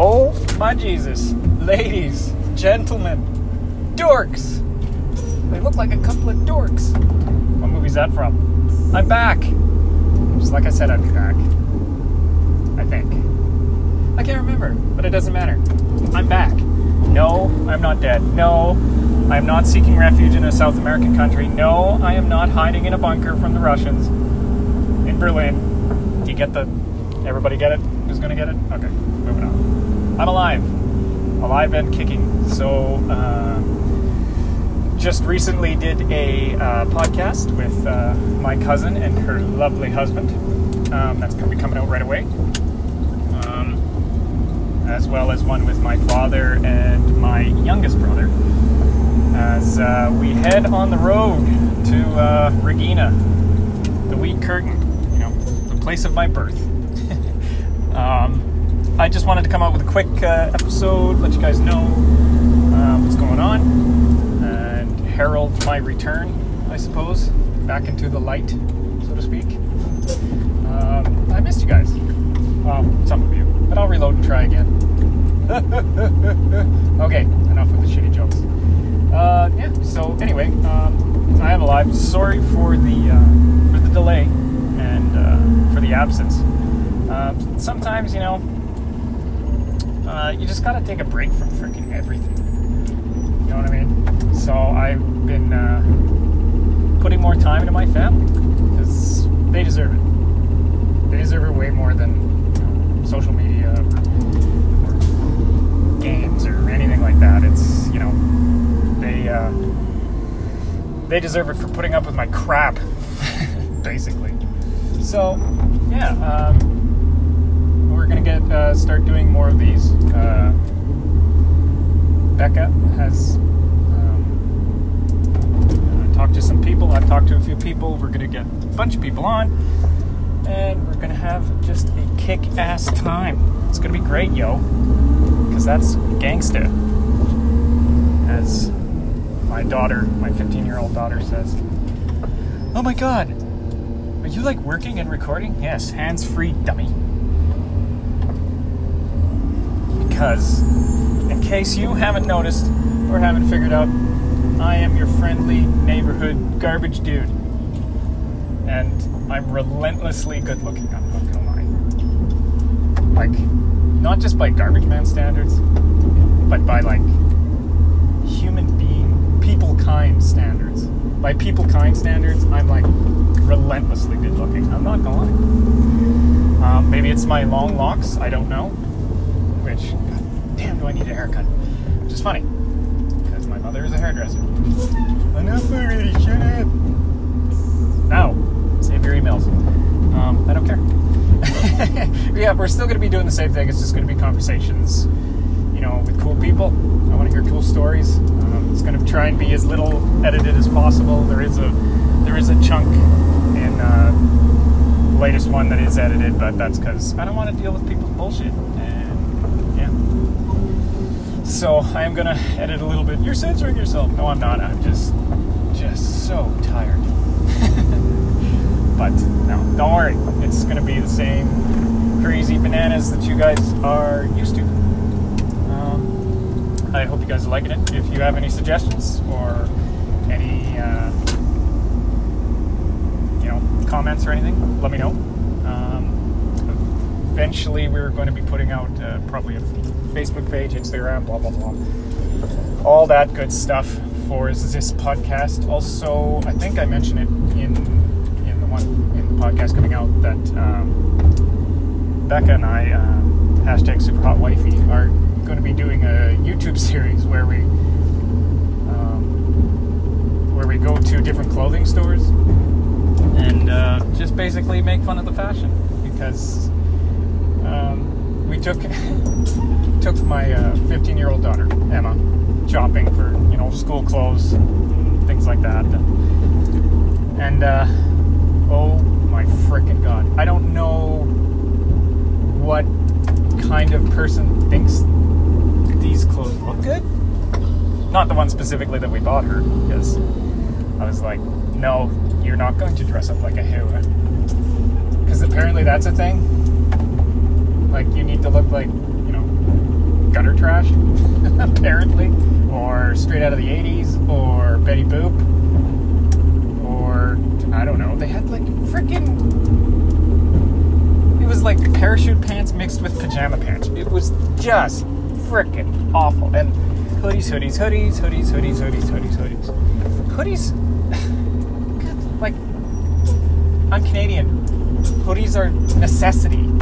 Oh my Jesus. Ladies, gentlemen, dorks. They look like a couple of dorks. What movie's that from? I'm back. Just like I said, I'd be back. I think. I can't remember, but it doesn't matter. I'm back. No, I'm not dead. No, I am not seeking refuge in a South American country. No, I am not hiding in a bunker from the Russians in Berlin. Do you get the. Everybody get it? Who's gonna get it? Okay. I'm alive. Alive and kicking. So, uh, just recently did a uh, podcast with uh, my cousin and her lovely husband. Um, that's going to be coming out right away. Um, as well as one with my father and my youngest brother. As uh, we head on the road to uh, Regina, the Wheat Curtain, you know, the place of my birth. um, I just wanted to come out with a quick uh, episode, let you guys know uh, what's going on, and herald my return, I suppose, back into the light, so to speak. Um, I missed you guys. Well, some of you, but I'll reload and try again. okay, enough with the shitty jokes. Uh, yeah. So anyway, um, I am alive. Sorry for the uh, for the delay and uh, for the absence. Uh, sometimes you know, uh, you just gotta take a break from freaking everything. You know what I mean? So I've been uh, putting more time into my family because they deserve it. They deserve it way more than you know, social media or, games or anything like that. It's you know they uh, they deserve it for putting up with my crap, basically. So yeah, um, gonna get uh, start doing more of these. Uh, Becca has um, talked to some people. I've talked to a few people. We're gonna get a bunch of people on, and we're gonna have just a kick-ass time. It's gonna be great, yo, because that's gangsta as my daughter, my 15 year old daughter says, Oh my god, are you like working and recording? Yes, hands free, dummy. Because, in case you haven't noticed or haven't figured out, I am your friendly neighborhood garbage dude. And I'm relentlessly good looking, I'm not gonna lie. Like, not just by garbage man standards, but by like human being, people kind standards. By people kind standards, I'm like relentlessly good looking. I'm not gonna lie. Um, maybe it's my long locks, I don't know. God damn, do I need a haircut? Which is funny, because my mother is a hairdresser. Enough already, shut up. Now, save your emails. Um, I don't care. yeah, we're still going to be doing the same thing. It's just going to be conversations you know, with cool people. I want to hear cool stories. Um, it's going to try and be as little edited as possible. There is a there is a chunk in uh, the latest one that is edited, but that's because I don't want to deal with people's bullshit. So I am to edit a little bit. You're censoring yourself. No, I'm not. I'm just just so tired. but no, don't worry. It's to be the same crazy bananas that you guys are used to. I hope you guys are liking it. If you have any suggestions or any, uh, you know, comments or anything, let me know. Um, eventually, we're going to be putting out uh, probably a Facebook page, Instagram, blah blah blah, all that good stuff for this podcast. Also, I think I mentioned it in in the one in the podcast coming out that um, Becca and I, uh, hashtag Super Hot Wifey, are going to be doing a YouTube series where we um, where we go to different clothing stores and uh, just basically make fun of the fashion because we took took my 15 uh, year old daughter Emma shopping for you know school clothes and things like that and uh, oh my freaking god I don't know what kind of person thinks these clothes look good. Not the one specifically that we bought her, because I was like, no, you're not going to dress up like a hero. Because apparently that's a thing. Like, you need to look like, you know, gutter trash, apparently, or straight out of the 80s, or Betty Boop, or I don't know. They had like freaking. It was like parachute pants mixed with pajama pants. It was just freaking awful. And hoodies, hoodies, hoodies, hoodies, hoodies, hoodies, hoodies, hoodies. Hoodies, like, I'm Canadian. Hoodies are necessity.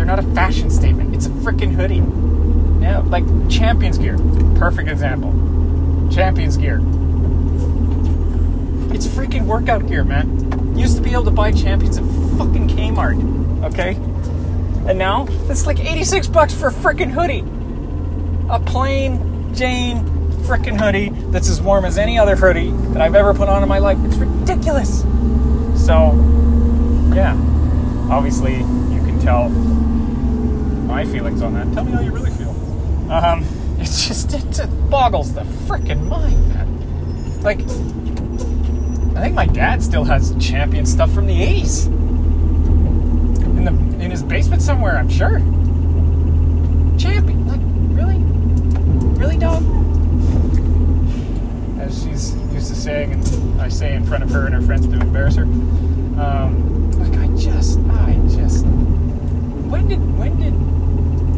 They're not a fashion statement. It's a freaking hoodie. No, like Champions gear. Perfect example. Champions gear. It's freaking workout gear, man. Used to be able to buy Champions at fucking Kmart, okay? And now it's like 86 bucks for a freaking hoodie. A plain Jane freaking hoodie that's as warm as any other hoodie that I've ever put on in my life. It's ridiculous. So, yeah. Obviously, you can tell my feelings on that. Tell me how you really feel. Um, it's just it, it boggles the freaking mind, man. Like, I think my dad still has champion stuff from the '80s in the in his basement somewhere. I'm sure. Champion, like really, really, dog. As she's used to saying, and I say in front of her and her friends to embarrass her. Um, like I just, I just. When did when did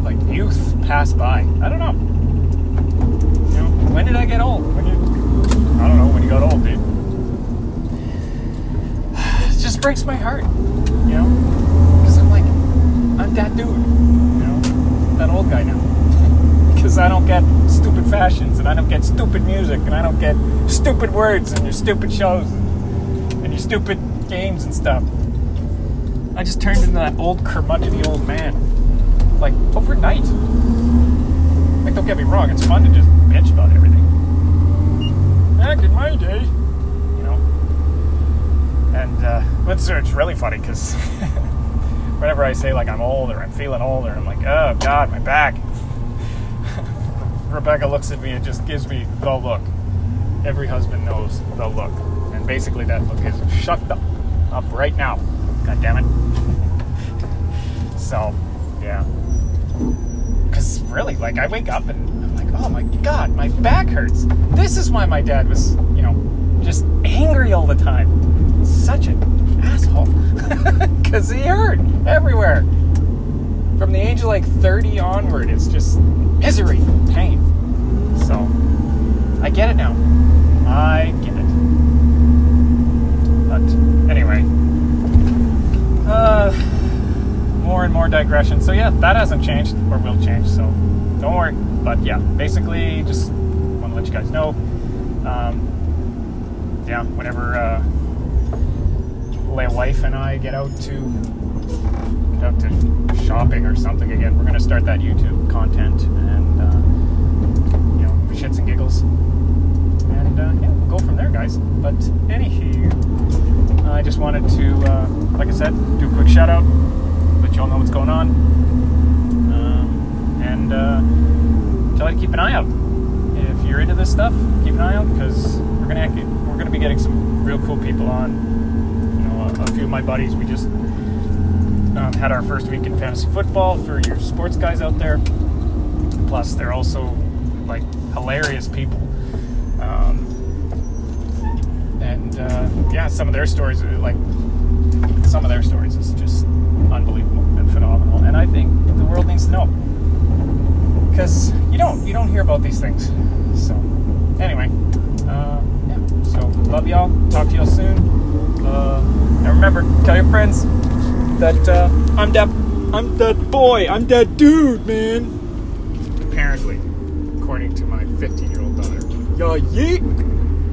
like youth pass by? I don't know. You know, when did I get old? When you, I don't know. When you got old, dude. It just breaks my heart, you know, because I'm like, I'm that dude, you know, that old guy now. Because I don't get stupid fashions, and I don't get stupid music, and I don't get stupid words, and your stupid shows, and your stupid games and stuff. I just turned into that old curmudgeony old man, like overnight. Get me wrong, it's fun to just bitch about everything. Back in my day, you know. And uh, but it's really funny because whenever I say like I'm older, I'm feeling older, I'm like, oh god, my back. Rebecca looks at me and just gives me the look. Every husband knows the look, and basically that look is shut the up right now. God damn it. so, yeah. Because really, like, I wake up and I'm like, oh my god, my back hurts. This is why my dad was, you know, just angry all the time. Such an asshole. Because he hurt everywhere. From the age of like 30 onward, it's just misery, pain. So, I get it now. I get it. But, anyway. Uh, more and more digression. So yeah, that hasn't changed or will change. So don't worry. But yeah, basically, just want to let you guys know. Um, yeah, whenever uh, my wife and I get out to get out to shopping or something again, we're gonna start that YouTube content and uh, you know shits and giggles, and uh, yeah, we'll go from there, guys. But anywho. I just wanted to, uh, like I said, do a quick shout out, let y'all know what's going on, um, and uh, tell you to keep an eye out. If you're into this stuff, keep an eye out because we're gonna we're gonna be getting some real cool people on. You know, a, a few of my buddies. We just um, had our first week in fantasy football for your sports guys out there. Plus, they're also like hilarious people. Um, and uh, yeah, some of their stories, are, like some of their stories, is just unbelievable and phenomenal. And I think the world needs to know because you don't you don't hear about these things. So anyway, uh, yeah. So love y'all. Talk to y'all soon. Uh, and remember, tell your friends that uh, I'm that I'm that boy. I'm that dude, man. Apparently, according to my 15 year old daughter. Yeah, yeet.